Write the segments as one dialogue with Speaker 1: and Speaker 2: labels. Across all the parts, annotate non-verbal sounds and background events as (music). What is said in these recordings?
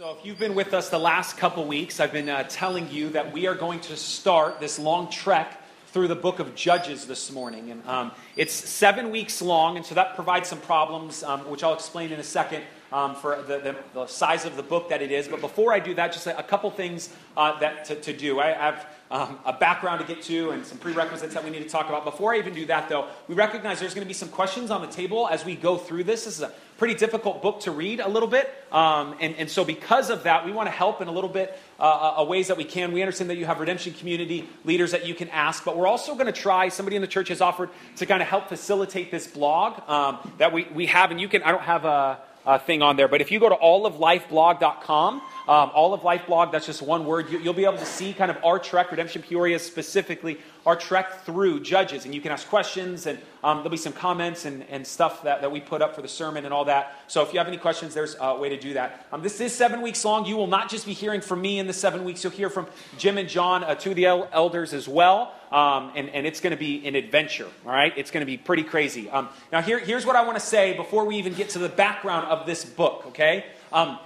Speaker 1: So, if you've been with us the last couple weeks, I've been uh, telling you that we are going to start this long trek through the book of Judges this morning. And um, it's seven weeks long, and so that provides some problems, um, which I'll explain in a second. Um, for the, the, the, size of the book that it is. But before I do that, just a, a couple things uh, that to, to, do. I have um, a background to get to and some prerequisites that we need to talk about. Before I even do that, though, we recognize there's going to be some questions on the table as we go through this. This is a pretty difficult book to read a little bit. Um, and, and, so, because of that, we want to help in a little bit uh, uh, ways that we can. We understand that you have redemption community leaders that you can ask, but we're also going to try, somebody in the church has offered to kind of help facilitate this blog um, that we, we have. And you can, I don't have a uh, thing on there. But if you go to alloflifeblog.com, um, all of life blog, that's just one word, you, will be able to see kind of our trek, Redemption Peoria specifically, our trek through Judges. And you can ask questions, and um, there'll be some comments and, and stuff that, that we put up for the sermon and all that. So if you have any questions, there's a way to do that. Um, this is seven weeks long. You will not just be hearing from me in the seven weeks, you'll hear from Jim and John, uh, two of the el- elders as well. Um, and, and, it's going to be an adventure, all right? It's going to be pretty crazy. Um, now, here, here's what I want to say before we even get to the background of this book, okay? Um,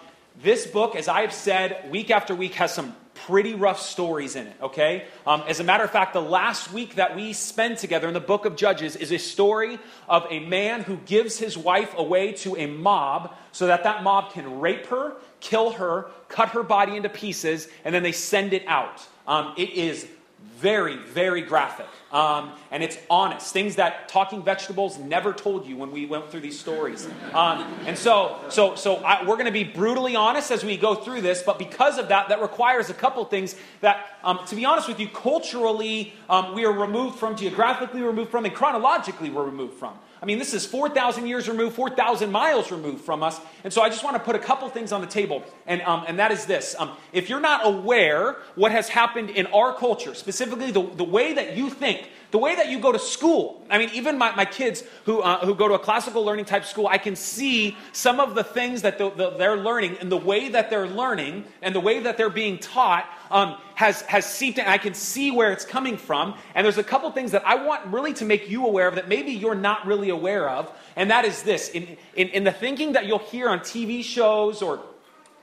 Speaker 1: this book, as I have said week after week, has some pretty rough stories in it, okay? Um, as a matter of fact, the last week that we spend together in the book of Judges is a story of a man who gives his wife away to a mob so that that mob can rape her, kill her, cut her body into pieces, and then they send it out. Um, it is very, very graphic. Um, and it's honest. Things that Talking Vegetables never told you when we went through these stories. Um, and so, so, so I, we're going to be brutally honest as we go through this, but because of that, that requires a couple things that, um, to be honest with you, culturally um, we are removed from, geographically removed from, and chronologically we're removed from. I mean, this is 4,000 years removed, 4,000 miles removed from us. And so I just want to put a couple things on the table, and, um, and that is this. Um, if you're not aware what has happened in our culture, specifically the, the way that you think, the way that you go to school. I mean, even my, my kids who, uh, who go to a classical learning type school, I can see some of the things that the, the, they're learning and the way that they're learning and the way that they're being taught um, has, has seeped in. I can see where it's coming from. And there's a couple things that I want really to make you aware of that maybe you're not really aware of. And that is this in, in, in the thinking that you'll hear on TV shows or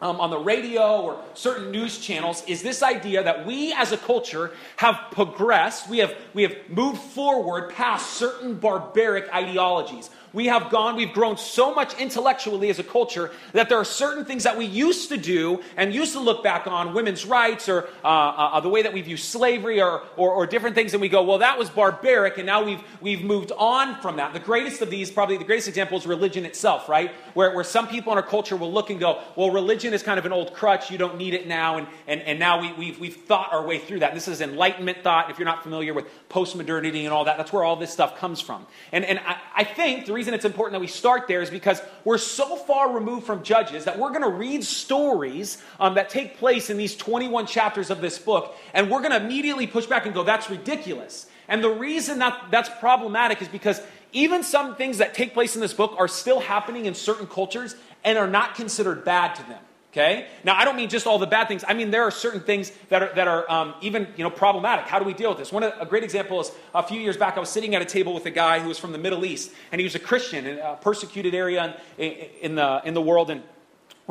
Speaker 1: um, on the radio or certain news channels is this idea that we as a culture have progressed, we have, we have moved forward past certain barbaric ideologies. We have gone, we've grown so much intellectually as a culture that there are certain things that we used to do and used to look back on women's rights or uh, uh, the way that we view slavery or, or, or, different things, and we go, well, that was barbaric, and now we've, we've moved on from that. The greatest of these, probably the greatest example, is religion itself, right? Where, where some people in our culture will look and go, well, religion is kind of an old crutch, you don't need it now, and, and, and now we, we've, we've thought our way through that. This is Enlightenment thought. If you're not familiar with postmodernity and all that, that's where all this stuff comes from. And, and I, I think the reason it's important that we start there is because we're so far removed from Judges that we're going to read stories um, that take place in these 21 chapters of this book, and we're going to immediately push back and go, that's ridiculous. And the reason that that's problematic is because even some things that take place in this book are still happening in certain cultures and are not considered bad to them. Okay? Now, I don't mean just all the bad things. I mean, there are certain things that are, that are um, even, you know, problematic. How do we deal with this? One of a great example is a few years back, I was sitting at a table with a guy who was from the Middle East, and he was a Christian in a persecuted area in, in, the, in the world, and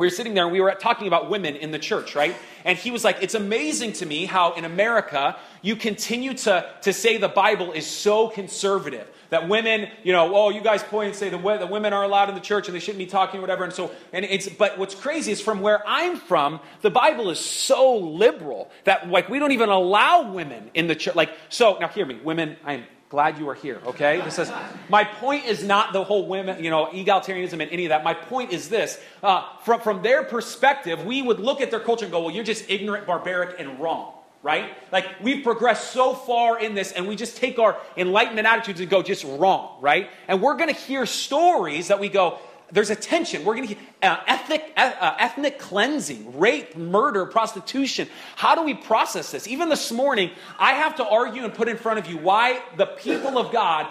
Speaker 1: we were sitting there and we were talking about women in the church, right? And he was like, It's amazing to me how in America you continue to, to say the Bible is so conservative that women, you know, oh, you guys point and say the, the women are allowed in the church and they shouldn't be talking or whatever. And so, and it's, but what's crazy is from where I'm from, the Bible is so liberal that like we don't even allow women in the church. Like, so now hear me, women, I'm glad you are here, okay? This is, my point is not the whole women, you know, egalitarianism and any of that. My point is this. Uh, from, from their perspective, we would look at their culture and go, well, you're just ignorant, barbaric, and wrong right? Like we've progressed so far in this, and we just take our enlightenment attitudes and go just wrong, right? And we're going to hear stories that we go, there's a tension. We're going to uh, ethnic, uh, ethnic cleansing, rape, murder, prostitution. How do we process this? Even this morning, I have to argue and put in front of you why the people of God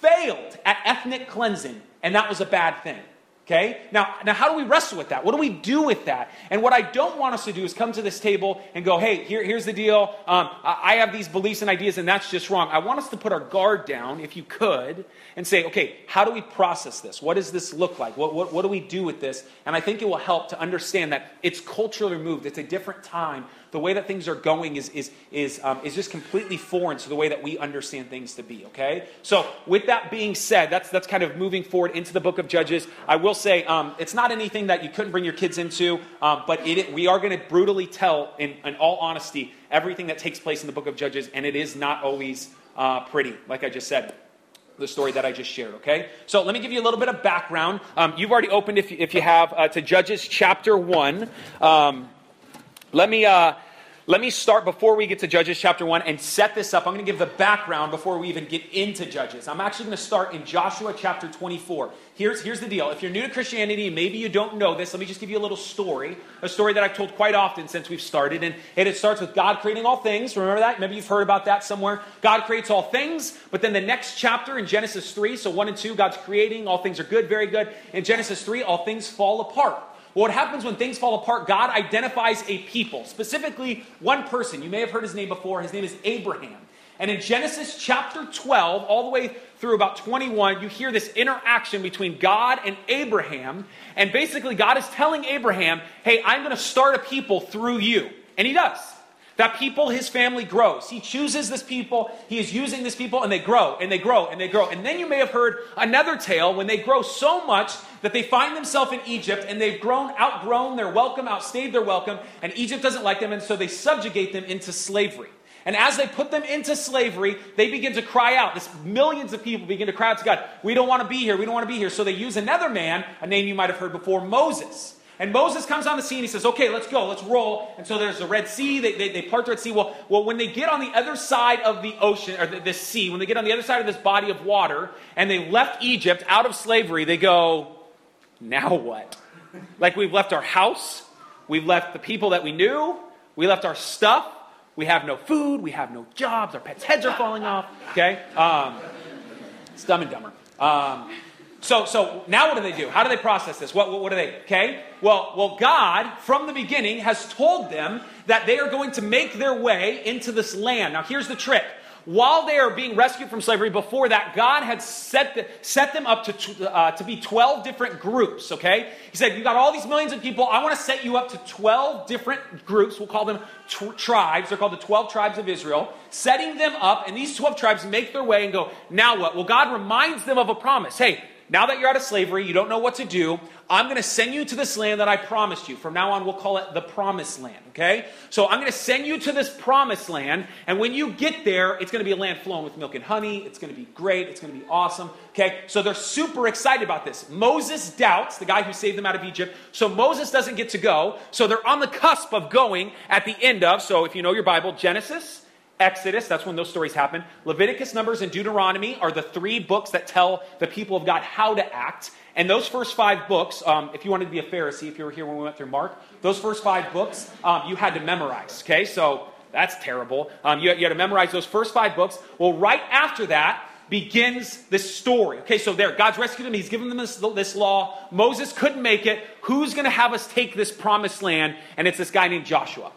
Speaker 1: failed at ethnic cleansing, and that was a bad thing. Okay? Now, now, how do we wrestle with that? What do we do with that? And what I don't want us to do is come to this table and go, hey, here, here's the deal. Um, I have these beliefs and ideas, and that's just wrong. I want us to put our guard down, if you could, and say, okay, how do we process this? What does this look like? What, what, what do we do with this? And I think it will help to understand that it's culturally removed, it's a different time the way that things are going is, is, is, um, is just completely foreign to the way that we understand things to be, okay? So, with that being said, that's, that's kind of moving forward into the book of Judges. I will say um, it's not anything that you couldn't bring your kids into, um, but it, we are going to brutally tell, in, in all honesty, everything that takes place in the book of Judges, and it is not always uh, pretty, like I just said the story that I just shared, okay? So let me give you a little bit of background. Um, you've already opened, if you, if you have, uh, to Judges chapter 1. Um, let me, uh, let me start before we get to Judges chapter 1 and set this up. I'm going to give the background before we even get into Judges. I'm actually going to start in Joshua chapter 24. Here's, here's the deal. If you're new to Christianity, maybe you don't know this, let me just give you a little story, a story that I've told quite often since we've started. And, and it starts with God creating all things. Remember that? Maybe you've heard about that somewhere. God creates all things, but then the next chapter in Genesis 3, so 1 and 2, God's creating, all things are good, very good. In Genesis 3, all things fall apart. What happens when things fall apart, God identifies a people, specifically one person. You may have heard his name before. His name is Abraham. And in Genesis chapter 12, all the way through about 21, you hear this interaction between God and Abraham. And basically, God is telling Abraham, hey, I'm going to start a people through you. And he does. That people, his family grows. He chooses this people, he is using this people, and they grow, and they grow, and they grow. And then you may have heard another tale when they grow so much that they find themselves in Egypt and they've grown, outgrown their welcome, outstayed their welcome, and Egypt doesn't like them, and so they subjugate them into slavery. And as they put them into slavery, they begin to cry out. This millions of people begin to cry out to God, We don't want to be here, we don't want to be here. So they use another man, a name you might have heard before, Moses. And Moses comes on the scene. And he says, okay, let's go, let's roll. And so there's the Red Sea. They, they, they part the Red Sea. Well, well, when they get on the other side of the ocean, or the, the sea, when they get on the other side of this body of water, and they left Egypt out of slavery, they go, now what? Like we've left our house, we've left the people that we knew, we left our stuff, we have no food, we have no jobs, our pets' heads are falling off. Okay? Um, it's dumb and dumber. Um, so, so now what do they do? How do they process this? What, what, what do they, okay? Well, well, God, from the beginning, has told them that they are going to make their way into this land. Now, here's the trick. While they are being rescued from slavery, before that, God had set, the, set them up to, uh, to be 12 different groups, okay? He said, You got all these millions of people. I want to set you up to 12 different groups. We'll call them t- tribes. They're called the 12 tribes of Israel. Setting them up, and these 12 tribes make their way and go, Now what? Well, God reminds them of a promise. Hey, now that you're out of slavery, you don't know what to do. I'm going to send you to this land that I promised you. From now on, we'll call it the promised land, okay? So I'm going to send you to this promised land, and when you get there, it's going to be a land flowing with milk and honey. It's going to be great. It's going to be awesome, okay? So they're super excited about this. Moses doubts, the guy who saved them out of Egypt, so Moses doesn't get to go. So they're on the cusp of going at the end of, so if you know your Bible, Genesis, Exodus, that's when those stories happen. Leviticus, Numbers, and Deuteronomy are the three books that tell the people of God how to act. And those first five books, um, if you wanted to be a Pharisee, if you were here when we went through Mark, those first five books um, you had to memorize. Okay, so that's terrible. Um, you, you had to memorize those first five books. Well, right after that, begins this story. Okay, so there, God's rescued them. He's given them this, this law. Moses couldn't make it. Who's going to have us take this promised land? And it's this guy named Joshua.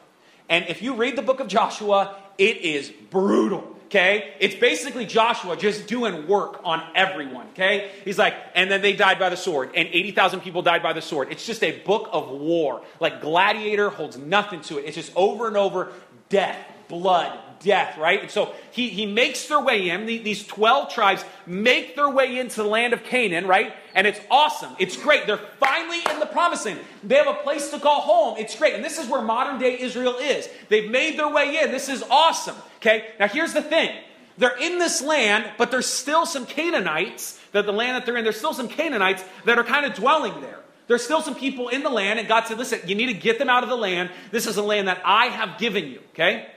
Speaker 1: And if you read the book of Joshua, it is brutal. Okay? It's basically Joshua just doing work on everyone. Okay? He's like, and then they died by the sword, and 80,000 people died by the sword. It's just a book of war. Like Gladiator holds nothing to it. It's just over and over death, blood, death, right? And so he, he makes their way in. These 12 tribes make their way into the land of Canaan, right? And it's awesome. It's great. They're finally in the promised land. They have a place to call home. It's great. And this is where modern day Israel is. They've made their way in. This is awesome. Okay? Now here's the thing. They're in this land, but there's still some Canaanites, that the land that they're in, there's still some Canaanites that are kind of dwelling there. There's still some people in the land, and God said, listen, you need to get them out of the land. This is a land that I have given you, okay?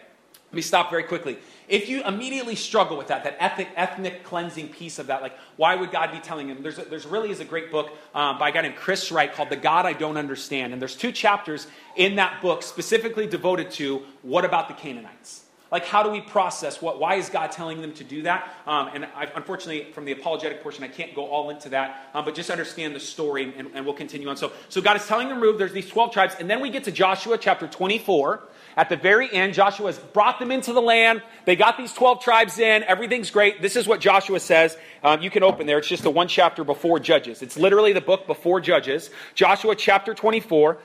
Speaker 1: Let me stop very quickly. If you immediately struggle with that, that ethnic, ethnic cleansing piece of that, like why would God be telling him? There's, a, there's really is a great book um, by a guy named Chris Wright called The God I Don't Understand. And there's two chapters in that book specifically devoted to what about the Canaanites? Like, how do we process what? Why is God telling them to do that? Um, and I, unfortunately, from the apologetic portion, I can't go all into that. Um, but just understand the story, and, and, we'll continue on. So, so God is telling them move. There's these 12 tribes, and then we get to Joshua chapter 24. At the very end, Joshua has brought them into the land. They got these 12 tribes in. Everything's great. This is what Joshua says. Um, you can open there. It's just the one chapter before Judges. It's literally the book before Judges. Joshua chapter 24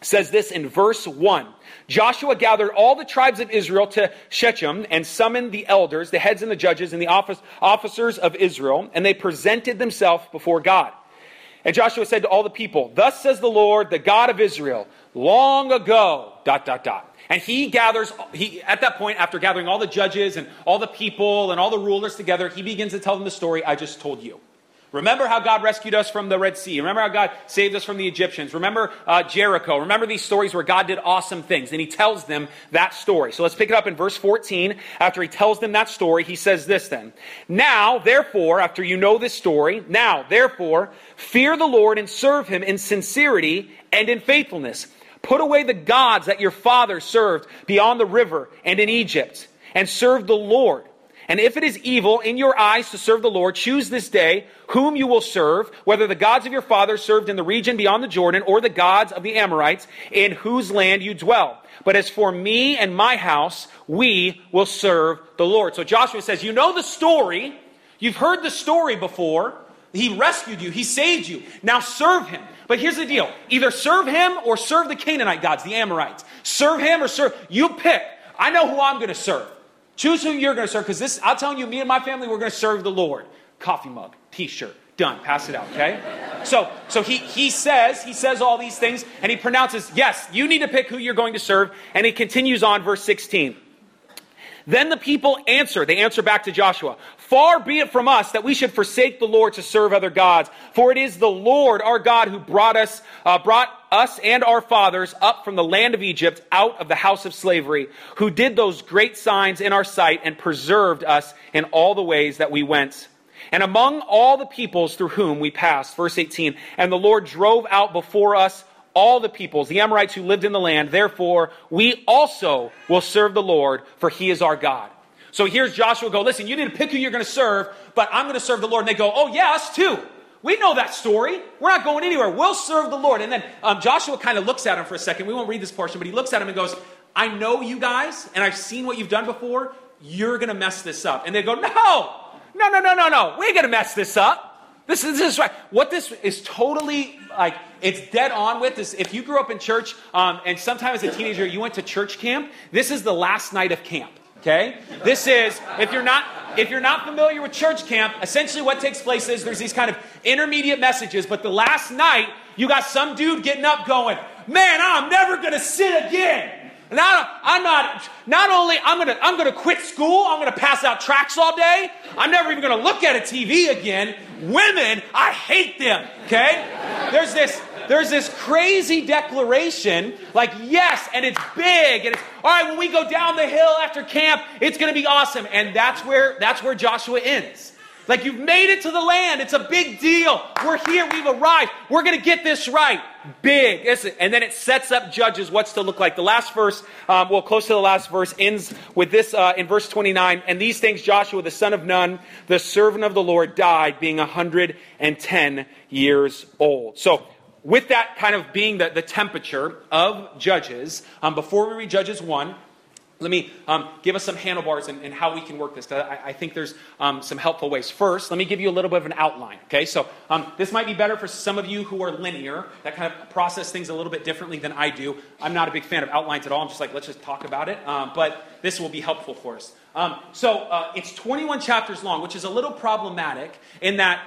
Speaker 1: says this in verse 1. Joshua gathered all the tribes of Israel to Shechem and summoned the elders, the heads and the judges, and the office, officers of Israel, and they presented themselves before God. And Joshua said to all the people, Thus says the Lord, the God of Israel, long ago, dot, dot, dot. And he gathers, he, at that point, after gathering all the judges and all the people and all the rulers together, he begins to tell them the story I just told you. Remember how God rescued us from the Red Sea. Remember how God saved us from the Egyptians. Remember uh, Jericho. Remember these stories where God did awesome things. And he tells them that story. So let's pick it up in verse 14. After he tells them that story, he says this then. Now, therefore, after you know this story, now, therefore, fear the Lord and serve him in sincerity and in faithfulness. Put away the gods that your father served beyond the river and in Egypt, and serve the Lord. And if it is evil in your eyes to serve the Lord, choose this day whom you will serve, whether the gods of your fathers served in the region beyond the Jordan, or the gods of the Amorites, in whose land you dwell. But as for me and my house, we will serve the Lord. So Joshua says, You know the story. You've heard the story before. He rescued you, He saved you. Now serve Him. But here's the deal either serve Him or serve the Canaanite gods, the Amorites. Serve Him or serve. You pick. I know who I'm going to serve. Choose who you're going to serve because this, I'm telling you, me and my family, we're going to serve the Lord. Coffee mug, t shirt, done. Pass it out, okay? So, so he, he says, he says all these things and he pronounces, yes, you need to pick who you're going to serve. And he continues on, verse 16. Then the people answer, they answer back to Joshua, Far be it from us that we should forsake the Lord to serve other gods, for it is the Lord our God who brought us, uh, brought us and our fathers up from the land of Egypt out of the house of slavery, who did those great signs in our sight and preserved us in all the ways that we went. And among all the peoples through whom we passed, verse 18, and the Lord drove out before us all the peoples, the Amorites who lived in the land. Therefore, we also will serve the Lord, for he is our God. So here's Joshua go, listen, you need to pick who you're going to serve, but I'm going to serve the Lord. And they go, oh, yeah, us too. We know that story. We're not going anywhere. We'll serve the Lord. And then um, Joshua kind of looks at him for a second. We won't read this portion, but he looks at him and goes, I know you guys, and I've seen what you've done before. You're going to mess this up. And they go, No, no, no, no, no, no. We're going to mess this up. This is, this is right. What this is totally like, it's dead on with is if you grew up in church um, and sometime as a teenager you went to church camp, this is the last night of camp. Okay? This is, if you're not if you're not familiar with church camp, essentially what takes place is there's these kind of intermediate messages, but the last night, you got some dude getting up going, Man, I'm never gonna sin again. And I, I'm not, not only, I'm gonna, I'm gonna quit school, I'm gonna pass out tracts all day, I'm never even gonna look at a TV again. Women, I hate them, okay? There's this, there's this crazy declaration, like, yes, and it's big, and it's, all right, when we go down the hill after camp, it's going to be awesome. And that's where, that's where Joshua ends. Like, you've made it to the land. It's a big deal. We're here. We've arrived. We're going to get this right. Big. And then it sets up Judges what's to look like. The last verse, um, well, close to the last verse, ends with this uh, in verse 29. And these things Joshua, the son of Nun, the servant of the Lord, died, being 110 years old. So, with that kind of being the, the temperature of Judges, um, before we read Judges 1, let me um, give us some handlebars and, and, how we can work this. I, I think there's um, some helpful ways. First, let me give you a little bit of an outline. Okay, so um, this might be better for some of you who are linear, that kind of process things a little bit differently than I do. I'm not a big fan of outlines at all. I'm just like, let's just talk about it. Um, but this will be helpful for us. Um, so uh, it's 21 chapters long, which is a little problematic in that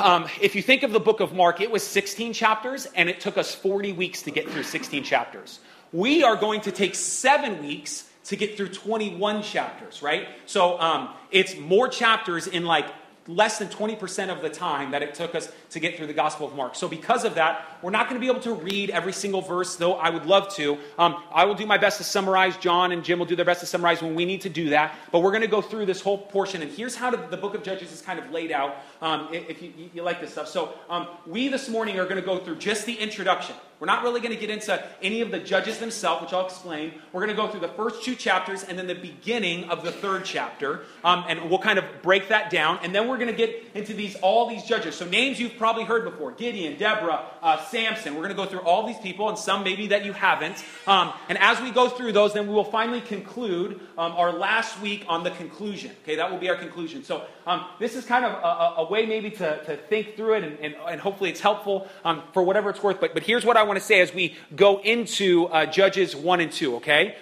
Speaker 1: um, if you think of the book of Mark, it was 16 chapters, and it took us 40 weeks to get through 16 chapters. We are going to take seven weeks to get through 21 chapters, right? So um, it's more chapters in like less than 20% of the time that it took us to get through the Gospel of Mark. So, because of that, we're not going to be able to read every single verse, though I would love to. Um, I will do my best to summarize. John and Jim will do their best to summarize when we need to do that. But we're going to go through this whole portion. And here's how the book of Judges is kind of laid out um, if you, you, like this stuff. So um, we this morning are going to go through just the introduction. We're not really going to get into any of the judges themselves, which I'll explain. We're going to go through the first two chapters and then the beginning of the third chapter, um, and we'll kind of break that down. And then we're going to get into these all these judges. So names you've probably heard before: Gideon, Deborah, uh, Samson. We're going to go through all these people, and some maybe that you haven't. Um, and as we go through those, then we will finally conclude um, our last week on the conclusion. Okay, that will be our conclusion. So um, this is kind of a, a, way maybe to, to think through it, and, and, and hopefully it's helpful um, for whatever it's worth. But but here's what I want to say as we go into uh, Judges 1 and 2, okay?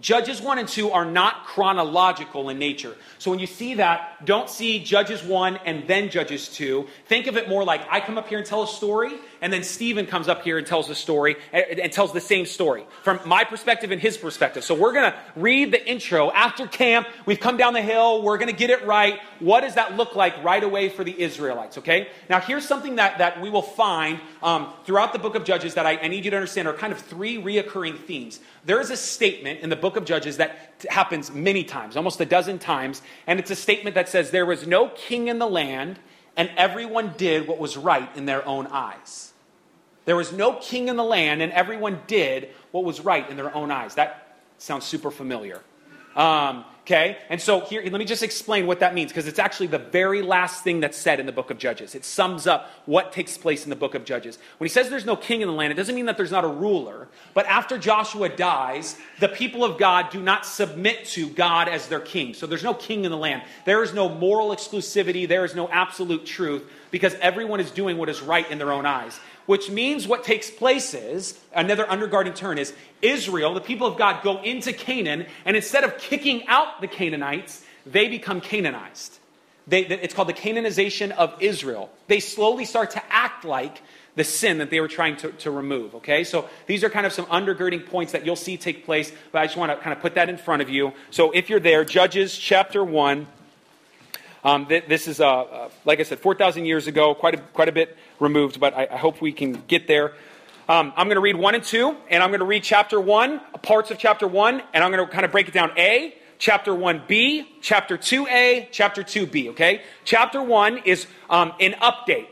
Speaker 1: Judges 1 and 2 are not chronological in nature. So when you see that, don't see Judges 1 and then Judges 2. Think of it more like I come up here and tell a story, and then Stephen comes up here and tells the story and, tells the same story from my perspective and his perspective. So we're going to read the intro. After camp, we've come down the hill, we're going to get it right. What does that look like right away for the Israelites, okay? Now, here's something that, that we will find um, throughout the book of Judges that I, I need you to understand are kind of three reoccurring themes. There is a statement in the book of Judges that happens many times, almost a dozen times, and it's a statement that says, There was no king in the land, and everyone did what was right in their own eyes. There was no king in the land, and everyone did what was right in their own eyes. That sounds super familiar. Um, Okay? And so here, let me just explain what that means because it's actually the very last thing that's said in the book of Judges. It sums up what takes place in the book of Judges. When he says there's no king in the land, it doesn't mean that there's not a ruler. But after Joshua dies, the people of God do not submit to God as their king. So there's no king in the land. There is no moral exclusivity. There is no absolute truth because everyone is doing what is right in their own eyes which means what takes place is another undergirding turn is Israel, the people of God, go into Canaan, and instead of kicking out the Canaanites, they become Canaanized. They, it's called the Canaanization of Israel. They slowly start to act like the sin that they were trying to, to remove. Okay, so these are kind of some undergirding points that you'll see take place, but I just want to kind of put that in front of you. So if you're there, Judges chapter 1. Um, this is, uh, uh, like I said, 4,000 years ago, quite a, quite a bit removed, but I, I hope we can get there. Um, I'm going to read 1 and 2, and I'm going to read chapter 1, parts of chapter 1, and I'm going to kind of break it down A, chapter 1b, chapter 2a, chapter 2b, okay? Chapter 1 is um, an update.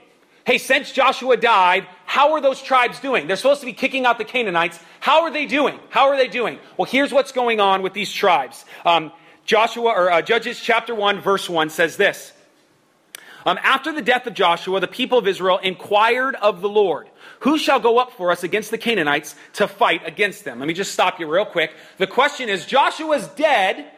Speaker 1: Hey, since Joshua died, how are those tribes doing? They're supposed to be kicking out the Canaanites. How are they doing? How are they doing? Well, here's what's going on with these tribes. Um, Joshua or uh, Judges chapter 1 verse 1 says this. Um, after the death of Joshua, the people of Israel inquired of the Lord, Who shall go up for us against the Canaanites to fight against them? Let me just stop you real quick. The question is Joshua's dead.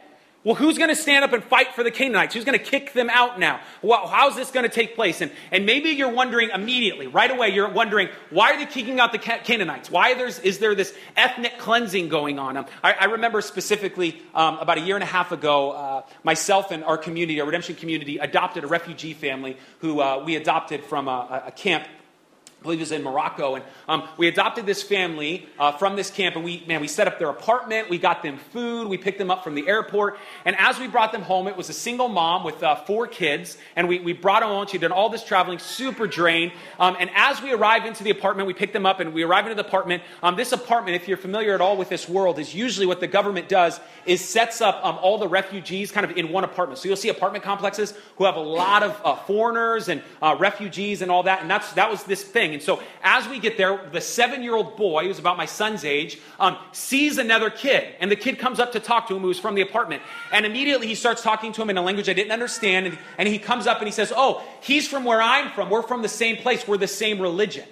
Speaker 1: Well, who's going to stand up and fight for the Canaanites? Who's going to kick them out now? Well, how's this going to take place? And, and maybe you're wondering immediately, right away, you're wondering, why are they kicking out the Canaanites? Why there's, is there this ethnic cleansing going on? Um, I, I, remember specifically um, about a year and a half ago, uh, myself and our community, our redemption community, adopted a refugee family who uh, we adopted from a, a camp I believe it was in Morocco. And um, we adopted this family uh, from this camp, and we, man, we set up their apartment. We got them food. We picked them up from the airport. And as we brought them home, it was a single mom with uh, four kids. And we, we brought them home. She'd done all this traveling, super drained. Um, and as we arrived into the apartment, we picked them up and we arrived into the apartment. Um, this apartment, if you're familiar at all with this world, is usually what the government does is sets up um, all the refugees kind of in one apartment. So you'll see apartment complexes who have a lot of uh, foreigners and uh, refugees and all that. And that's, that was this thing thing. And so as we get there, the seven year old boy, who's about my son's age, um, sees another kid. And the kid comes up to talk to him, who's from the apartment. And immediately he starts talking to him in a language I didn't understand. And, and he comes up and he says, Oh, he's from where I'm from. We're from the same place. We're the same religion.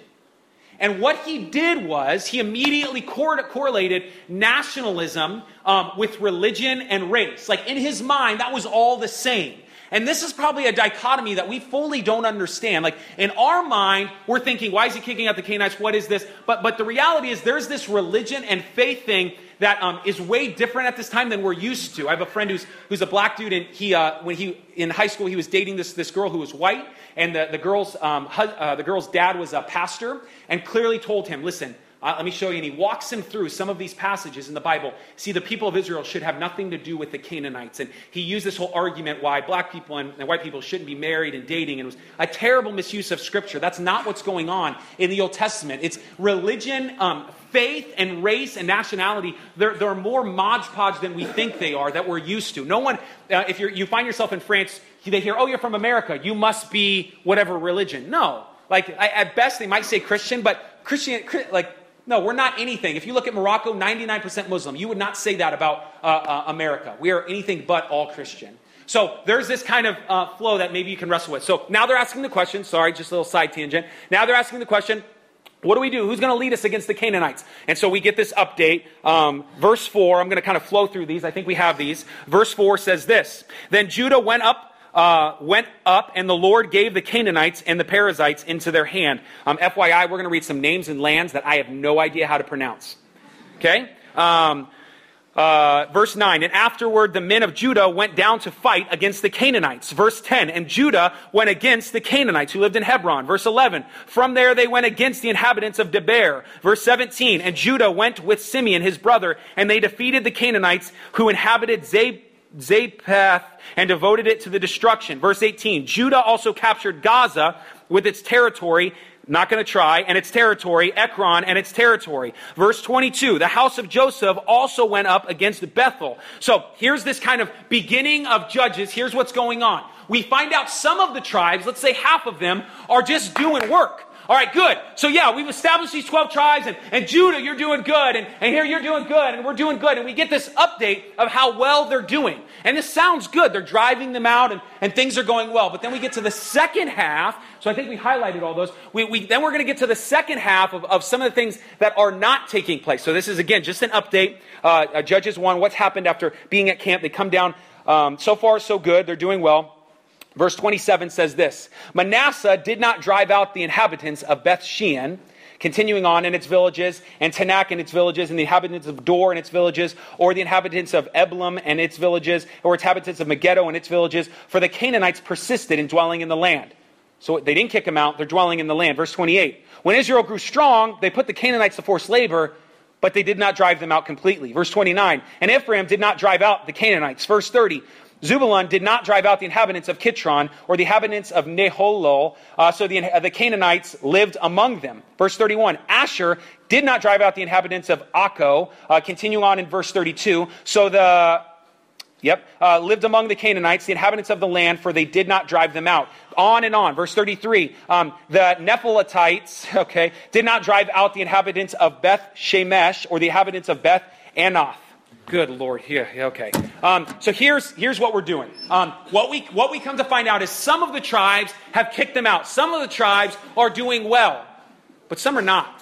Speaker 1: And what he did was he immediately cor- correlated nationalism um, with religion and race. Like in his mind, that was all the same. And this is probably a dichotomy that we fully don't understand. Like in our mind, we're thinking, why is he kicking out the Canaanites? What is this? But, but the reality is there's this religion and faith thing that um, is way different at this time than we're used to. I have a friend who's, who's a black dude, and he, uh, when he, in high school, he was dating this, this girl who was white, and the, the, girl's, um, uh, the girl's dad was a pastor, and clearly told him, listen, Uh, let me show you. And he walks him through some of these passages in the Bible. See, the people of Israel should have nothing to do with the Canaanites. And he used this whole argument why black people and, and white people shouldn't be married and dating. And it was a terrible misuse of Scripture. That's not what's going on in the Old Testament. It's religion, um, faith, and race and nationality. They're, they're more modge podge than we think they are, that we're used to. No one, uh, if you find yourself in France, they hear, oh, you're from America. You must be whatever religion. No. Like, I, at best, they might say Christian, but Christian, like, no, we're not anything. If you look at Morocco, 99% Muslim. You would not say that about uh, uh, America. We are anything but all Christian. So there's this kind of uh, flow that maybe you can wrestle with. So now they're asking the question. Sorry, just a little side tangent. Now they're asking the question. What do we do? Who's going to lead us against the Canaanites? And so we get this update. Um, verse 4, I'm going to kind of flow through these. I think we have these. Verse 4 says this Then Judah went up uh, went up, and the Lord gave the Canaanites and the Perizzites into their hand. Um, FYI, we're going to read some names and lands that I have no idea how to pronounce. Okay? Um, uh, verse 9, and afterward the men of Judah went down to fight against the Canaanites. Verse 10, and Judah went against the Canaanites who lived in Hebron. Verse 11, from there they went against the inhabitants of Debir. Verse 17, and Judah went with Simeon his brother, and they defeated the Canaanites who inhabited Zeb Zapath and devoted it to the destruction. Verse 18 Judah also captured Gaza with its territory, not going to try, and its territory, Ekron and its territory. Verse 22 The house of Joseph also went up against Bethel. So here's this kind of beginning of Judges. Here's what's going on. We find out some of the tribes, let's say half of them, are just doing work. All right, good. So yeah, we've established these 12 tribes and, and Judah, you're doing good. And, and here you're doing good and we're doing good. And we get this update of how well they're doing. And this sounds good. They're driving them out and, and things are going well. But then we get to the second half. So I think we highlighted all those. We, we, then we're going to get to the second half of, of some of the things that are not taking place. So this is again just an update. Uh, uh, Judges 1, what's happened after being at camp. They come down. Um, so far, so good. They're doing well. Verse 27 says this Manasseh did not drive out the inhabitants of Beth Shean, continuing on in its villages, and Taanach in its villages, and the inhabitants of Dor in its villages, or the inhabitants of Eblim and its villages, or its inhabitants of Megiddo and its villages, for the Canaanites persisted in dwelling in the land. So they didn't kick them out, they're dwelling in the land. Verse 28 When Israel grew strong, they put the Canaanites to forced labor, but they did not drive them out completely. Verse 29 And Ephraim did not drive out the Canaanites. Verse 30 Zebulun did not drive out the inhabitants of Kitron or the inhabitants of Neholol, uh, so the, the Canaanites lived among them. Verse 31, Asher did not drive out the inhabitants of Akko. Uh, continuing on in verse 32, so the Yep. Uh, lived among the Canaanites, the inhabitants of the land, for they did not drive them out. On and on. Verse 33. Um, the Nephalitites, (laughs) okay, did not drive out the inhabitants of Beth Shemesh or the inhabitants of Beth Anath. Good Lord. Yeah, okay. Um, so here's, here's what we're doing. Um, what, we, what we come to find out is some of the tribes have kicked them out. Some of the tribes are doing well, but some are not.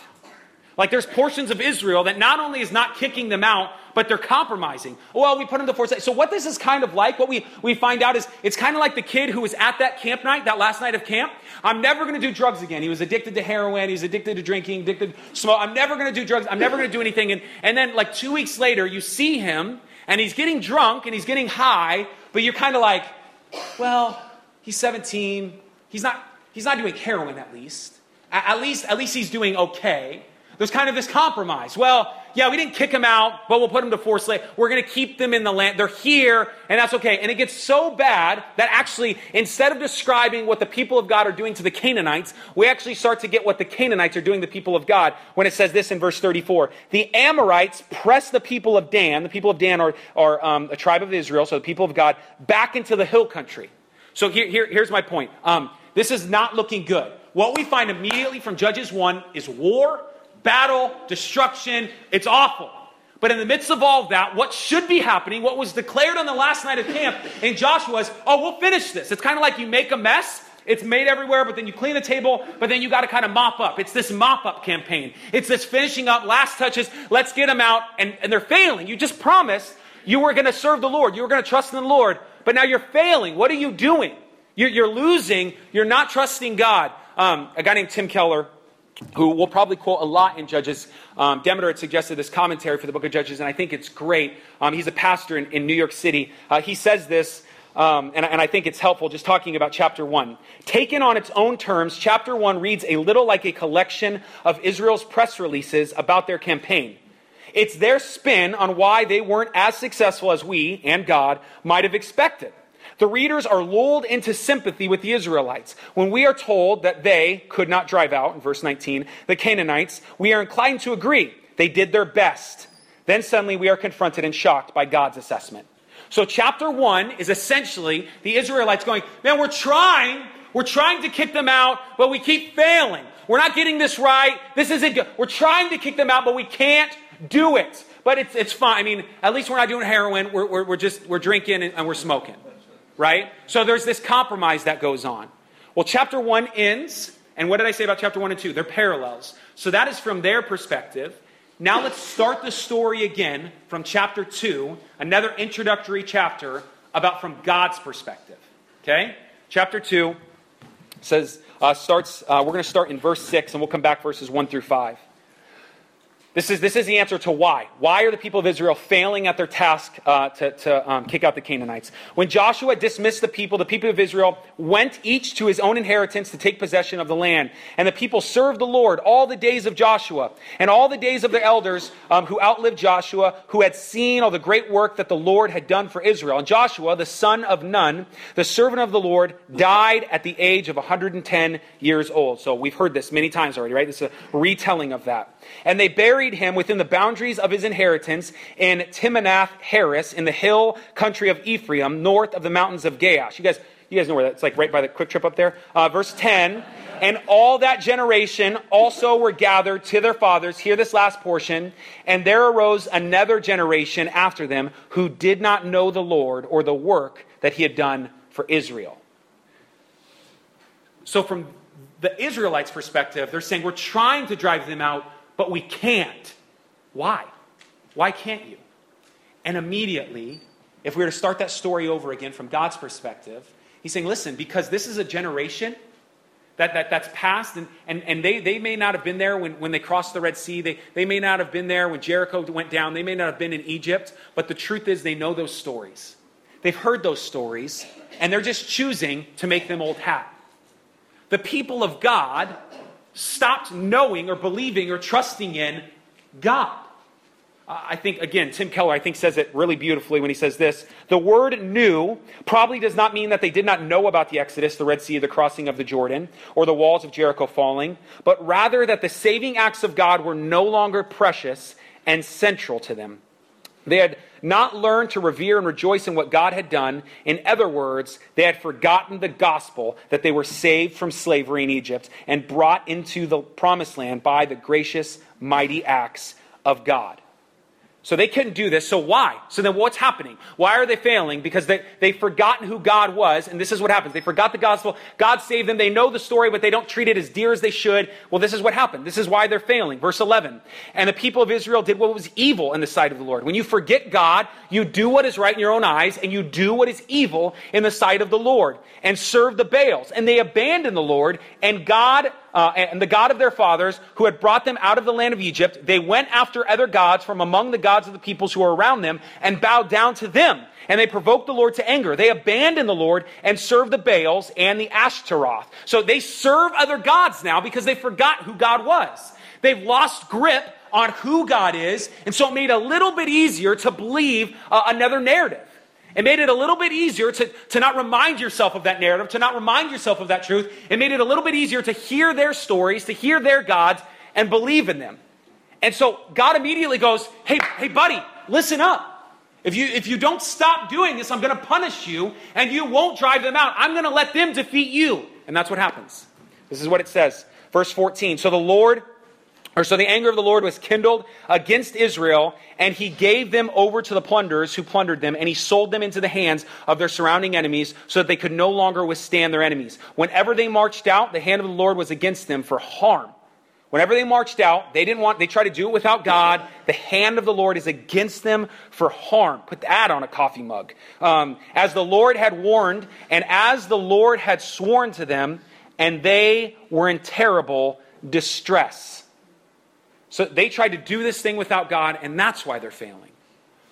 Speaker 1: Like there's portions of Israel that not only is not kicking them out, but they're compromising. Well, we put them to force. So what this is kind of like, what we, we find out is it's kind of like the kid who was at that camp night, that last night of camp. I'm never going to do drugs again. He was addicted to heroin. He's addicted to drinking, addicted to smoke. I'm never going to do drugs. I'm never going to do anything. And, and then like two weeks later, you see him and he's getting drunk and he's getting high, but you're kind of like, well, he's 17. He's not, he's not doing heroin at least. At least, at least he's doing okay. There's kind of this compromise. Well, yeah, we didn't kick them out, but we'll put them to forced slave. We're going to keep them in the land. They're here, and that's okay. And it gets so bad that actually, instead of describing what the people of God are doing to the Canaanites, we actually start to get what the Canaanites are doing to the people of God when it says this in verse 34. The Amorites press the people of Dan, the people of Dan are, are um, a tribe of Israel, so the people of God, back into the hill country. So here, here here's my point. Um, this is not looking good. What we find immediately from Judges 1 is war battle, destruction. It's awful. But in the midst of all of that, what should be happening, what was declared on the last night of camp in Joshua is, oh, we'll finish this. It's kind of like you make a mess. It's made everywhere, but then you clean the table, but then you got to kind of mop up. It's this mop up campaign. It's this finishing up, last touches, let's get them out, and, and they're failing. You just promised you were going to serve the Lord, you were going to trust in the Lord, but now you're failing. What are you doing? You're, you're losing, you're not trusting God. Um, a guy named Tim Keller, who we'll probably quote a lot in Judges. Um, Demeter had suggested this commentary for the book of Judges, and I think it's great. Um, he's a pastor in, in New York City. Uh, he says this um, and, and I think it's helpful just talking about chapter 1. Taken on its own terms, chapter 1 reads a little like a collection of Israel's press releases about their campaign. It's their spin on why they weren't as successful as we and God might have expected. The readers are lulled into sympathy with the Israelites. When we are told that they could not drive out, in verse 19, the Canaanites, we are inclined to agree. They did their best. Then suddenly we are confronted and shocked by God's assessment. So, chapter one is essentially the Israelites going, Man, we're trying. We're trying to kick them out, but we keep failing. We're not getting this right. This isn't good. We're trying to kick them out, but we can't do it. But it's, it's fine. I mean, at least we're not doing heroin. We're, we're, we're just, we're drinking and, and we're smoking. Right? So there's this compromise that goes on. Well, chapter one ends. And what did I say about chapter one and two? They're parallels. So that is from their perspective. Now let's start the story again from chapter 2, another introductory chapter about from God's perspective. Okay? Chapter 2 says, uh, starts, uh, we're going to start in verse 6, and we'll come back verses 1 through 5. This is, this is the answer to why. Why are the people of Israel failing at their task uh, to, to um, kick out the Canaanites? When Joshua dismissed the people, the people of Israel went each to his own inheritance to take possession of the land. And the people served the Lord all the days of Joshua and all the days of their elders um, who outlived Joshua, who had seen all the great work that the Lord had done for Israel. And Joshua, the son of Nun, the servant of the Lord, died at the age of 110 years old. So we've heard this many times already, right? This is a retelling of that. And they buried him within the boundaries of his inheritance in Timnath Heres in the hill country of Ephraim, north of the mountains of Gaash. You guys, you guys know where that's like right by the QuikTrip up there. Uh, verse 10. And all that generation also were gathered to their fathers. Hear this last portion. And there arose another generation after them who did not know the Lord or the work that he had done for Israel. So, from the Israelites' perspective, they're saying, We're trying to drive them out, but we can't. Why? Why can't you? And immediately, if we were to start that story over again from God's perspective, he's saying, listen, because this is a generation that, that, that's passed, and, and, and they, they may not have been there when, when they crossed the Red Sea. They, they may not have been there when Jericho went down. They may not have been in Egypt. But the truth is, they know those stories. They've heard those stories, and they're just choosing to make them old hat. The people of God stopped knowing or believing or trusting in God. I think, again, Tim Keller, I think, says it really beautifully when he says this. The word knew probably does not mean that they did not know about the Exodus, the Red Sea, the crossing of the Jordan, or the walls of Jericho falling, but rather that the saving acts of God were no longer precious and central to them. They had not learned to revere and rejoice in what God had done. In other words, they had forgotten the gospel that they were saved from slavery in Egypt and brought into the promised land by the gracious, mighty acts of God. So they couldn't do this. So why? So then what's happening? Why are they failing? Because they, they've forgotten who God was. And this is what happens. They forgot the gospel. God saved them. They know the story, but they don't treat it as dear as they should. Well, this is what happened. This is why they're failing. Verse 11. And the people of Israel did what was evil in the sight of the Lord. When you forget God, you do what is right in your own eyes, and you do what is evil in the sight of the Lord, and serve the Baals. And they abandoned the Lord, and God uh, and the God of their fathers, who had brought them out of the land of Egypt, they went after other gods from among the gods of the peoples who were around them and bowed down to them. And they provoked the Lord to anger. They abandoned the Lord and served the Baals and the Ashtaroth. So they serve other gods now because they forgot who God was. They've lost grip on who God is, and so it made it a little bit easier to believe uh, another narrative. It made it a little bit easier to, to not remind yourself of that narrative, to not remind yourself of that truth. It made it a little bit easier to hear their stories, to hear their gods, and believe in them. And so God immediately goes, Hey, hey, buddy, listen up. If you, if you don't stop doing this, I'm going to punish you, and you won't drive them out. I'm going to let them defeat you. And that's what happens. This is what it says. Verse 14. So the Lord or so the anger of the Lord was kindled against Israel, and he gave them over to the plunderers who plundered them, and he sold them into the hands of their surrounding enemies, so that they could no longer withstand their enemies. Whenever they marched out, the hand of the Lord was against them for harm. Whenever they marched out, they didn't want, they tried to do it without God. The hand of the Lord is against them for harm. Put that on a coffee mug. Um, as the Lord had warned, and as the Lord had sworn to them, and they were in terrible distress. So they tried to do this thing without God, and that's why they're failing.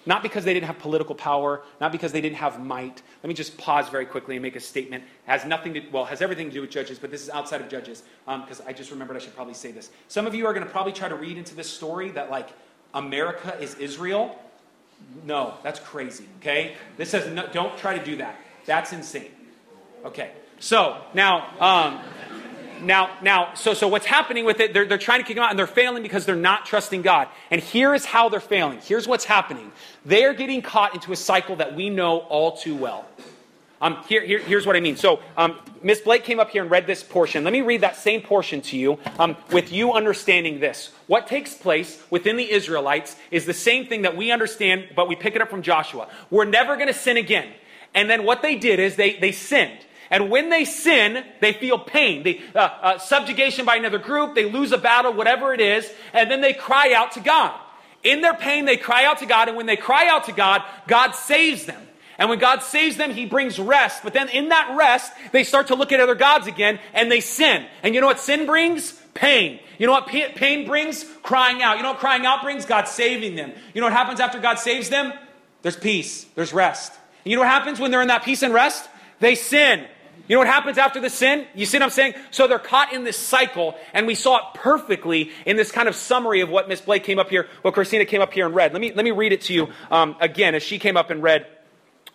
Speaker 1: Not because they didn't have political power, not because they didn't have might. Let me just pause very quickly and make a statement. It has nothing to, well, has everything to do with judges, but this is outside of judges, because um, I just remembered I should probably say this. Some of you are going to probably try to read into this story that, like, America is Israel. No, that's crazy, okay? This says, no, don't try to do that. That's insane. Okay, so now, um, now, now, so, so what's happening with it, they're, they're trying to kick them out and they're failing because they're not trusting God. And here is how they're failing. Here's what's happening. They are getting caught into a cycle that we know all too well. Um, here, here, here's what I mean. So, um, Miss Blake came up here and read this portion. Let me read that same portion to you um, with you understanding this. What takes place within the Israelites is the same thing that we understand, but we pick it up from Joshua. We're never going to sin again. And then what they did is they, they sinned. And when they sin, they feel pain, the uh, uh, subjugation by another group, they lose a battle, whatever it is, and then they cry out to God. In their pain, they cry out to God, and when they cry out to God, God saves them. And when God saves them, He brings rest. But then in that rest, they start to look at other gods again, and they sin. And you know what sin brings? Pain. You know what pain brings? Crying out. You know what crying out brings? God saving them. You know what happens after God saves them? There's peace, there's rest. And you know what happens when they're in that peace and rest? They sin. You know what happens after the sin? You see what I'm saying? So they're caught in this cycle, and we saw it perfectly in this kind of summary of what Miss Blake came up here, what Christina came up here and read. Let me, let me read it to you um, again as she came up and read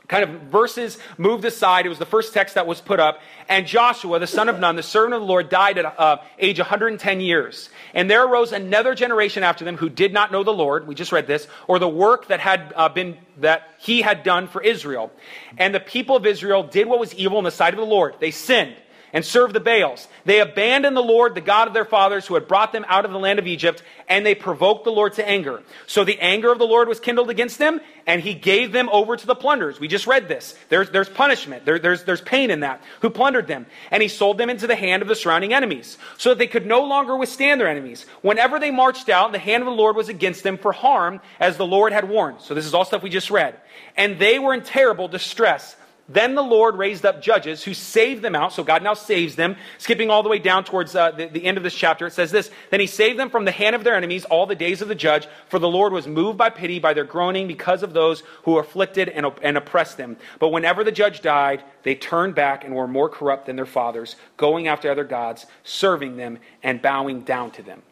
Speaker 1: kind of verses moved aside. It was the first text that was put up. And Joshua, the son of Nun, the servant of the Lord, died at uh, age 110 years. And there arose another generation after them who did not know the Lord. We just read this, or the work that had uh, been that he had done for Israel. And the people of Israel did what was evil in the sight of the Lord. They sinned and served the Baals. They abandoned the Lord, the God of their fathers, who had brought them out of the land of Egypt, and they provoked the Lord to anger. So the anger of the Lord was kindled against them, and he gave them over to the plunderers. We just read this. There's, there's punishment, there, there's, there's pain in that. Who plundered them? And he sold them into the hand of the surrounding enemies, so that they could no longer withstand their enemies. Whenever they marched out, the hand of the Lord was against them for harm, as the Lord had warned. So this is all stuff we just read. And they were in terrible distress. Then the Lord raised up judges who saved them out. So God now saves them. Skipping all the way down towards uh, the, the, end of this chapter, it says this Then he saved them from the hand of their enemies all the days of the judge, for the Lord was moved by pity by their groaning because of those who afflicted and, and oppressed them. But whenever the judge died, they turned back and were more corrupt than their fathers, going after other gods, serving them, and bowing down to them.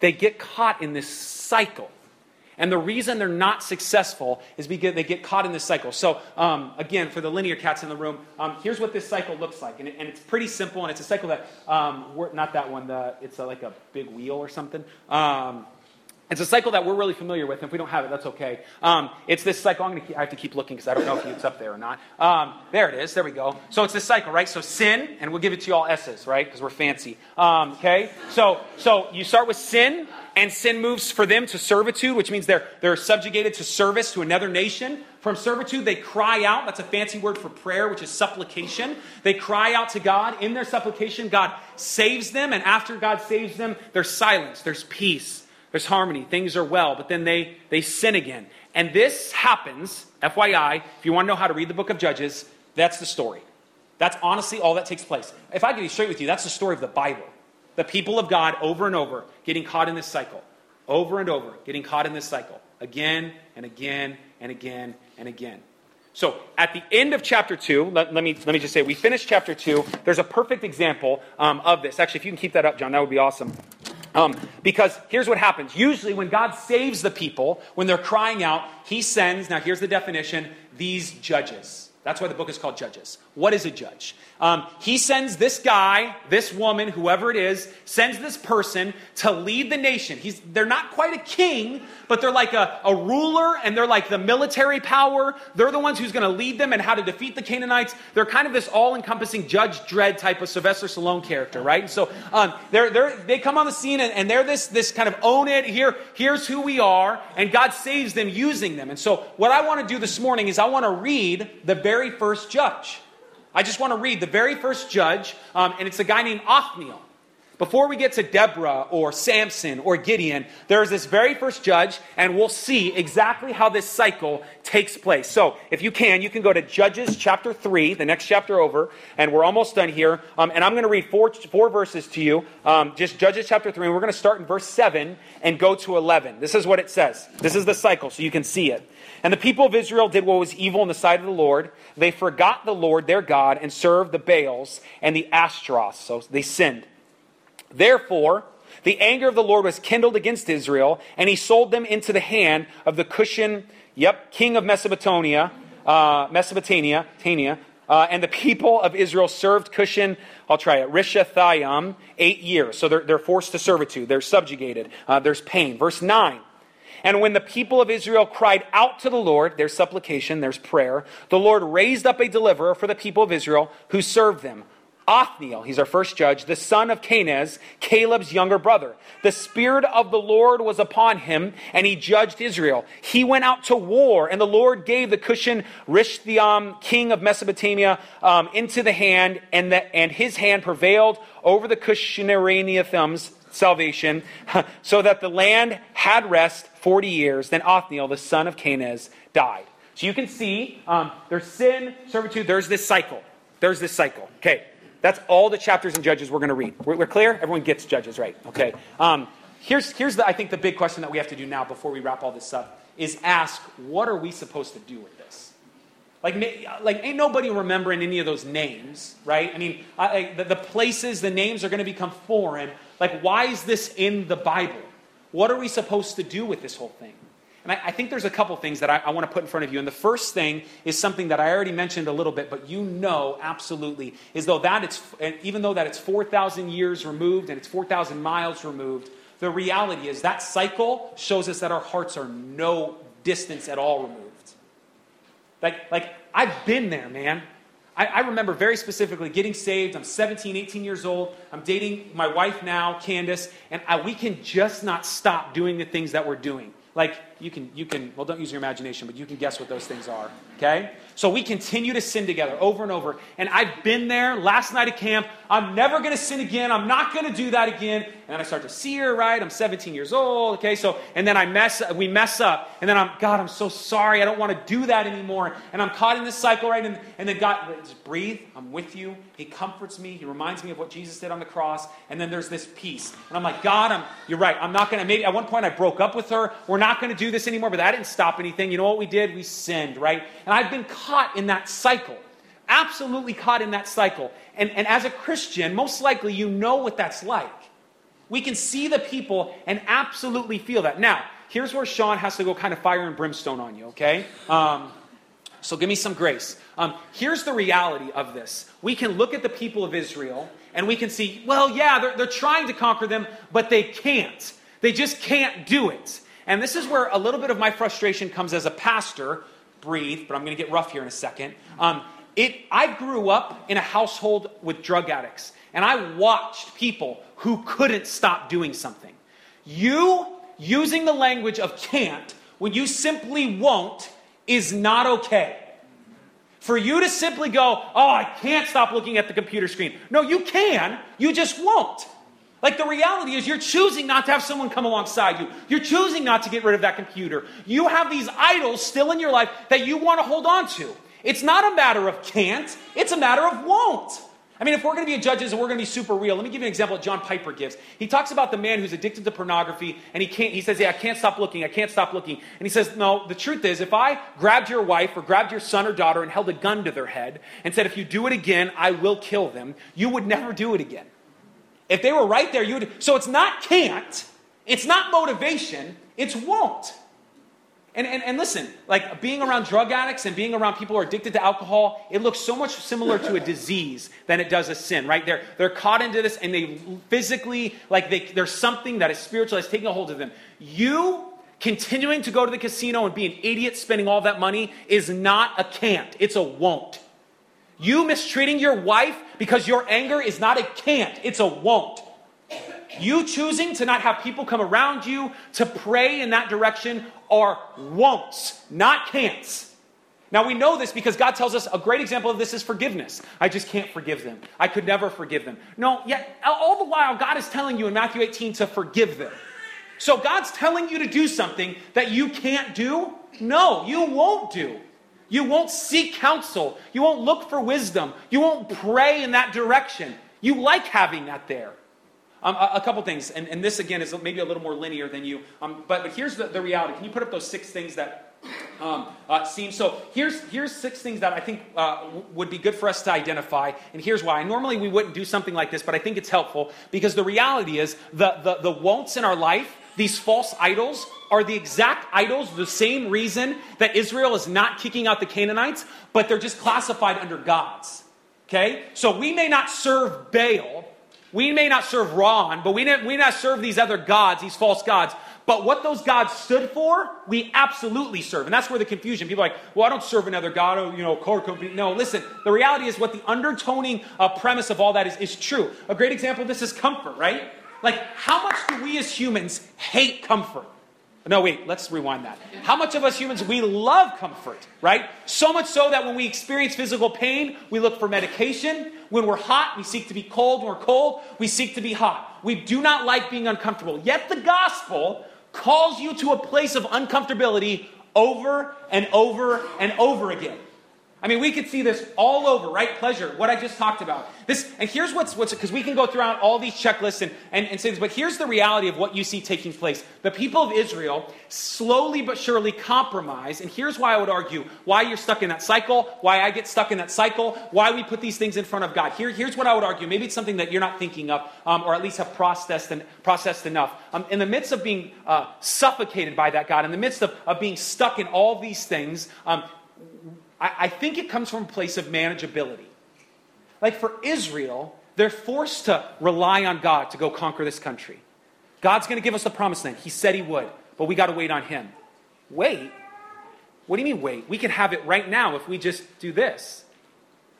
Speaker 1: They get caught in this cycle and the reason they're not successful is because they get caught in this cycle. So, um, again, for the linear cats in the room, um, here's what this cycle looks like. And, it, and, it's pretty simple, and it's a cycle that, um, not that one, the, it's a, like a big wheel or something. Um, it's a cycle that we're really familiar with. And if we don't have it, that's okay. Um, it's this cycle. I'm gonna keep, I have to keep looking because I don't know if it's up there or not. Um, there it is. There we go. So it's this cycle, right? So sin, and we'll give it to you all S's, right? Because we're fancy. Um, okay. So so you start with sin, and sin moves for them to servitude, which means they're they're subjugated to service to another nation. From servitude, they cry out. That's a fancy word for prayer, which is supplication. They cry out to God. In their supplication, God saves them, and after God saves them, there's silence. There's peace there's harmony, things are well, but then they, they sin again. And this happens, FYI, if you want to know how to read the book of Judges, that's the story. That's honestly all that takes place. If I could be straight with you, that's the story of the Bible. The people of God over and over getting caught in this cycle. Over and over getting caught in this cycle. Again and again and again and again. So at the end of chapter 2, let, let me, let me just say, we finished chapter 2. There's a perfect example um, of this. Actually, if you can keep that up, John, that would be awesome. Um, because here's what happens. Usually, when God saves the people, when they're crying out, He sends, now here's the definition, these judges. That's why the book is called Judges. What is a judge? Um, he sends this guy, this woman, whoever it is, sends this person to lead the nation. He's, they're not quite a king, but they're like a, a ruler and they're like the military power. They're the ones who's going to lead them and how to defeat the Canaanites. They're kind of this all encompassing Judge Dredd type of Sylvester Stallone character, right? And so um, they're, they're, they come on the scene and, and they're this, this kind of own it. Here, here's who we are. And God saves them using them. And so what I want to do this morning is I want to read the very first judge. I just want to read the very first judge, um, and it's a guy named Othniel. Before we get to Deborah or Samson or Gideon, there's this very first judge, and we'll see exactly how this cycle takes place. So, if you can, you can go to Judges chapter 3, the next chapter over, and we're almost done here. Um, and I'm going to read four, four verses to you, um, just Judges chapter 3, and we're going to start in verse 7 and go to 11. This is what it says. This is the cycle, so you can see it. And the people of Israel did what was evil in the sight of the Lord. They forgot the Lord their God and served the Baals and the Ashtaroth. So they sinned. Therefore, the anger of the Lord was kindled against Israel, and he sold them into the hand of the Cushan, yep, king of Mesopotamia, uh, Mesopotamia, Tania, uh, and the people of Israel served Cushan, I'll try it, Rishathaim, eight years. So they're, they're forced to servitude, they're subjugated, uh, there's pain. Verse 9. And when the people of Israel cried out to the Lord, there's supplication, there's prayer, the Lord raised up a deliverer for the people of Israel who served them Othniel, he's our first judge, the son of Kenaz, Caleb's younger brother. The Spirit of the Lord was upon him, and he judged Israel. He went out to war, and the Lord gave the Cushan Rishthaim, king of Mesopotamia, um, into the hand, and, the, and his hand prevailed over the Cushanaraniathim's salvation, (laughs) so that the land had rest 40 years. Then Othniel, the son of Kenaz, died. So you can see um, there's sin, servitude, there's this cycle. There's this cycle. Okay. That's all the chapters in Judges we're going to read. We're, we're, clear? Everyone gets Judges, right? Okay. Um, here's, here's the, I think, the big question that we have to do now before we wrap all this up is ask, what are we supposed to do with this? Like, like ain't nobody remembering any of those names, right? I mean, I, the, the places, the names are going to become foreign. Like, why is this in the Bible? What are we supposed to do with this whole thing? And I, I think there's a couple things that I, I want to put in front of you. And the first thing is something that I already mentioned a little bit, but you know absolutely is though that it's even though that it's 4,000 years removed and it's 4,000 miles removed, the reality is that cycle shows us that our hearts are no distance at all removed. Like, like I've been there, man. I, I, remember very specifically getting saved. I'm 17, 18 years old. I'm dating my wife now, Candace, and I, we can just not stop doing the things that we're doing. Like, you can, you can, well, don't use your imagination, but you can guess what those things are, okay? So we continue to sin together over and over. And I've been there last night at camp. I'm never to sin again. I'm not to do that again. And then I start to see her, right? I'm 17 years old, okay? So, and then I mess, we mess up. And then I'm, God, I'm so sorry. I don't want to do that anymore. And I'm caught in this cycle, right? And, and then God, just breathe. I'm with you. He comforts me. He reminds me of what Jesus did on the cross. And then there's this peace. And I'm like, God, I'm, you're right. I'm not going to, maybe at one point I broke up with her. We're not going to do this anymore, but that didn't stop anything. You know what we did? We sinned, right? And I've been caught in that cycle. Absolutely caught in that cycle. And, and as a Christian, most likely you know what that's like. We can see the people and absolutely feel that. Now, here's where Sean has to go kind of fire and brimstone on you, okay? Um, so give me some grace. Um, here's the reality of this. We can look at the people of Israel and we can see, well, yeah, they're, they're trying to conquer them, but they can't. They just can't do it. And this is where a little bit of my frustration comes as a pastor. Breathe, but I'm going to get rough here in a second. Um, it, I grew up in a household with drug addicts, and I watched people who couldn't stop doing something. You using the language of can't when you simply won't is not okay. For you to simply go, oh, I can't stop looking at the computer screen. No, you can, you just won't. Like the reality is, you're choosing not to have someone come alongside you. You're choosing not to get rid of that computer. You have these idols still in your life that you want to hold on to. It's not a matter of can't, it's a matter of won't. I mean, if we're going to be judges and we're going to be super real, let me give you an example that John Piper gives. He talks about the man who's addicted to pornography and he can't, he says, Yeah, I can't stop looking, I can't stop looking. And he says, No, the truth is, if I grabbed your wife or grabbed your son or daughter and held a gun to their head and said, If you do it again, I will kill them, you would never do it again. If they were right there, you would. So it's not can't, it's not motivation, it's won't. And, and, and listen, like being around drug addicts and being around people who are addicted to alcohol, it looks so much similar to a disease than it does a sin, right? They're, they're caught into this and they physically, like they, there's something that is spiritual that's taking a hold of them. You continuing to go to the casino and be an idiot spending all that money is not a can't, it's a won't. You mistreating your wife because your anger is not a can't, it's a won't. You choosing to not have people come around you to pray in that direction are won'ts, not can'ts. Now we know this because God tells us a great example of this is forgiveness. I just can't forgive them. I could never forgive them. No, yet all the while God is telling you in Matthew 18 to forgive them. So God's telling you to do something that you can't do? No, you won't do. You won't seek counsel. You won't look for wisdom. You won't pray in that direction. You like having that there. Um, a, a, couple things, and, and, this again is maybe a little more linear than you, um, but, but here's the, the reality. Can you put up those six things that um, uh, seem. So here's, here's six things that I think uh, would be good for us to identify, and here's why. Normally we wouldn't do something like this, but I think it's helpful because the reality is the, the, the won'ts in our life, these false idols, are the exact idols, the same reason that Israel is not kicking out the Canaanites, but they're just classified under gods. Okay? So we may not serve Baal, we may not serve Ron, but we, may, we not serve these other gods, these false gods, but what those gods stood for, we absolutely serve. And that's where the confusion. People are like, well, I don't serve another God, or, you know, car company. No, listen, the reality is what the undertoning uh, premise of all that is, is true. A great example of this is comfort, right? Like, how much do we as humans hate comfort? No, wait, let's rewind that. How much of us humans, we love comfort, right? So much so that when we experience physical pain, we look for medication. When we're hot, we seek to be cold. When we're cold, we seek to be hot. We do not like being uncomfortable. Yet the gospel calls you to a place of uncomfortability over and over and over again. I mean, we could see this all over, right? Pleasure, what I just talked about. This, and here's what's, what's because we can go throughout all these checklists and, and, and this, but here's the reality of what you see taking place. The people of Israel slowly but surely compromise, and here's why I would argue why you're stuck in that cycle, why I get stuck in that cycle, why we put these things in front of God. Here, here's what I would argue. Maybe it's something that you're not thinking of, um, or at least have processed, and, processed enough. Um, in the midst of being uh, suffocated by that God, in the midst of, of being stuck in all these things, um, I, I think it comes from a place of manageability. Like for Israel, they're forced to rely on God to go conquer this country. God's going to give us the promised land. He said He would, but we got to wait on Him. Wait? What do you mean, wait? We can have it right now if we just do this.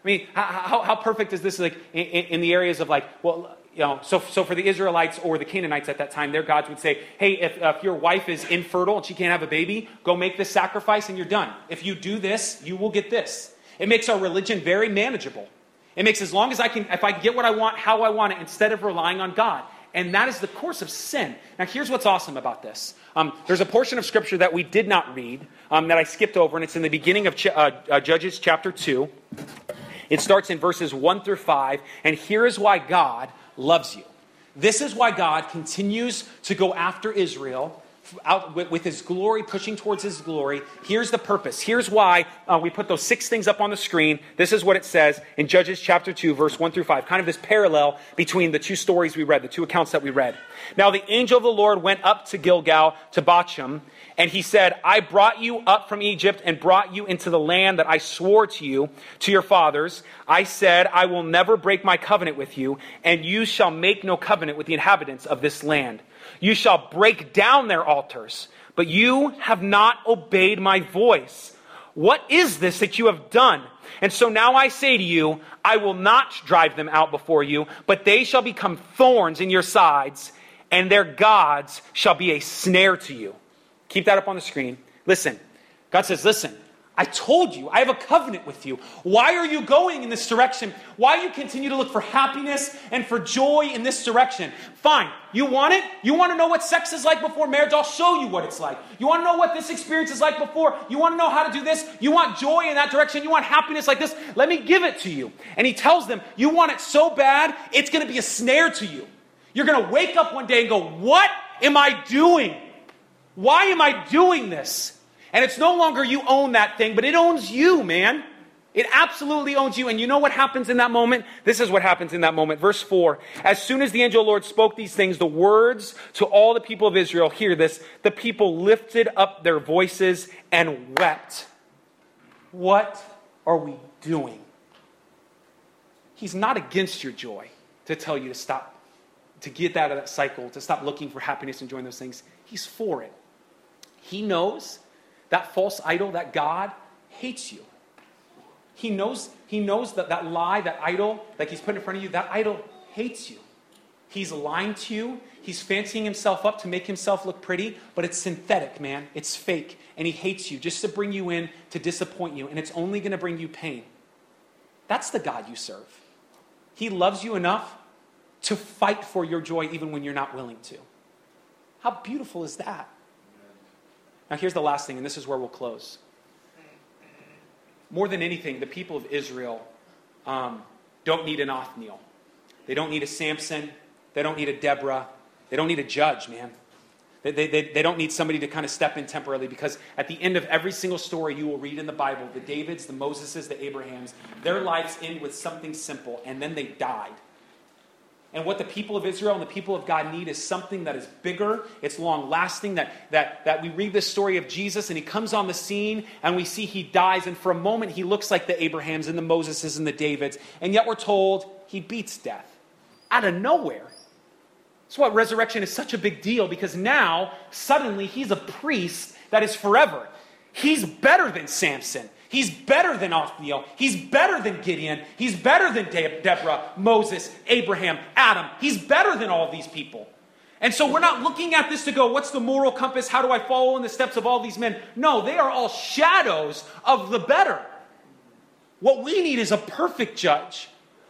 Speaker 1: I mean, how, how perfect is this like in, in, the areas of like, well, you know, so, so for the Israelites or the Canaanites at that time, their gods would say, hey, if, if your wife is infertile and she can't have a baby, go make this sacrifice and you're done. If you do this, you will get this. It makes our religion very manageable. It makes as long as I can, if I can get what I want, how I want it, instead of relying on God. And that is the course of sin. Now, here's what's awesome about this. Um, there's a portion of Scripture that we did not read um, that I skipped over, and it's in the beginning of Ch- uh, uh, Judges chapter 2. It starts in verses 1 through 5, and here is why God loves you. This is why God continues to go after Israel out with, with, his glory, pushing towards his glory. Here's the purpose. Here's why uh, we put those six things up on the screen. This is what it says in Judges chapter 2, verse 1 through 5. Kind of this parallel between the two stories we read, the two accounts that we read. Now the angel of the Lord went up to Gilgal to Bochim, and he said, I brought you up from Egypt and brought you into the land that I swore to you, to your fathers. I said, I will never break my covenant with you, and you shall make no covenant with the inhabitants of this land. You shall break down their altars, but you have not obeyed my voice. What is this that you have done? And so now I say to you, I will not drive them out before you, but they shall become thorns in your sides, and their gods shall be a snare to you. Keep that up on the screen. Listen, God says, Listen, I told you, I have a covenant with you. Why are you going in this direction? Why you continue to look for happiness and for joy in this direction? Fine. You want it? You want to know what sex is like before marriage? I'll show you what it's like. You want to know what this experience is like before? You want to know how to do this? You want joy in that direction? You want happiness like this? Let me give it to you. And he tells them, You want it so bad, it's going to be a snare to you. You're going to wake up one day and go, What am I doing? Why am I doing this? And it's no longer you own that thing, but it owns you, man. It absolutely owns you. And you know what happens in that moment? This is what happens in that moment. Verse 4 As soon as the angel of the Lord spoke these things, the words to all the people of Israel, hear this, the people lifted up their voices and wept. What are we doing? He's not against your joy to tell you to stop, to get out of that cycle, to stop looking for happiness and enjoying those things. He's for it. He knows that false idol, that God hates you. He knows, he knows that that lie, that idol that he's put in front of you, that idol hates you. He's lying to you. He's fancying himself up to make himself look pretty, but it's synthetic, man. It's fake. And he hates you just to bring you in to disappoint you, and it's only going to bring you pain. That's the God you serve. He loves you enough to fight for your joy even when you're not willing to. How beautiful is that? Now, here's the last thing, and this is where we'll close. More than anything, the people of Israel um, don't need an Othniel. They don't need a Samson. They don't need a Deborah. They don't need a judge, man. They, they, they, they, don't need somebody to kind of step in temporarily because at the end of every single story you will read in the Bible, the Davids, the Moseses, the Abrahams, their lives end with something simple, and then they died. And what the people of Israel and the people of God need is something that is bigger, it's long lasting. That, that, that we read this story of Jesus and he comes on the scene and we see he dies, and for a moment he looks like the Abrahams and the Moseses and the Davids, and yet we're told he beats death out of nowhere. That's why resurrection is such a big deal because now, suddenly, he's a priest that is forever. He's better than Samson. He's better than Othniel. He's better than Gideon. He's better than De- Deborah, Moses, Abraham, Adam. He's better than all these people. And so we're not looking at this to go, what's the moral compass? How do I follow in the steps of all these men? No, they are all shadows of the better. What we need is a perfect judge,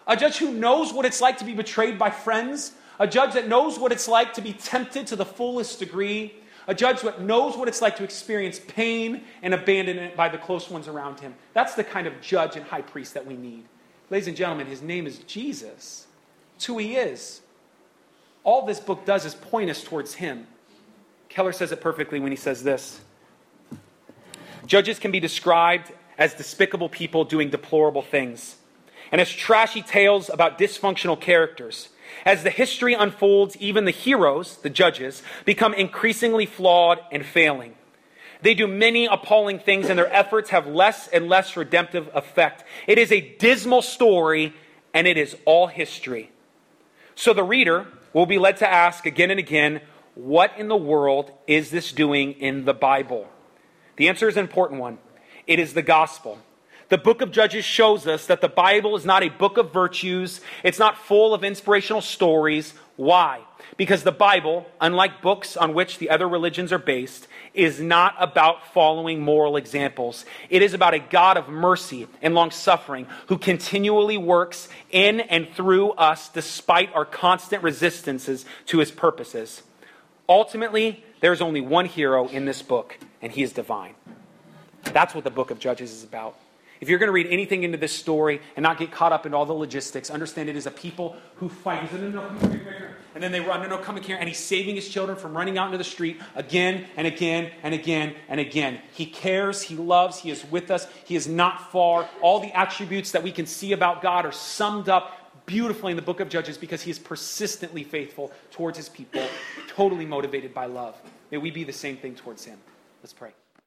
Speaker 1: a judge who knows what it's like to be betrayed by friends, a judge that knows what it's like to be tempted to the fullest degree, a judge that knows what it's like to experience pain and abandonment by the close ones around him. That's the kind of judge and high priest that we need. Ladies and gentlemen, his name is Jesus. It's who he is. All this book does is point us towards him. Keller says it perfectly when he says this Judges can be described as despicable people doing deplorable things, and as trashy tales about dysfunctional characters. As the history unfolds, even the heroes, the judges, become increasingly flawed and failing. They do many appalling things, and their efforts have less and less redemptive effect. It is a dismal story, and it is all history. So the reader will be led to ask again and again, what in the world is this doing in the Bible? The answer is an important one. It is the gospel. The book of Judges shows us that the Bible is not a book of virtues. It's not full of inspirational stories. Why? Because the Bible, unlike books on which the other religions are based, is not about following moral examples. It is about a God of mercy and long suffering who continually works in and through us despite our constant resistances to his purposes. Ultimately, there's only one hero in this book, and he is divine. That's what the book of Judges is about. If you're going to read anything into this story and not get caught up in all the logistics, understand it is a people who fight. No, no, here, And then they run, no, no, come here. And he's saving his children from running out into the street again and again and again and again. He cares, he loves, he is with us, he is not far. All the attributes that we can see about God are summed up beautifully in the book of Judges because he is persistently faithful towards his people, totally motivated by love. May we be the same thing towards him. Let's pray.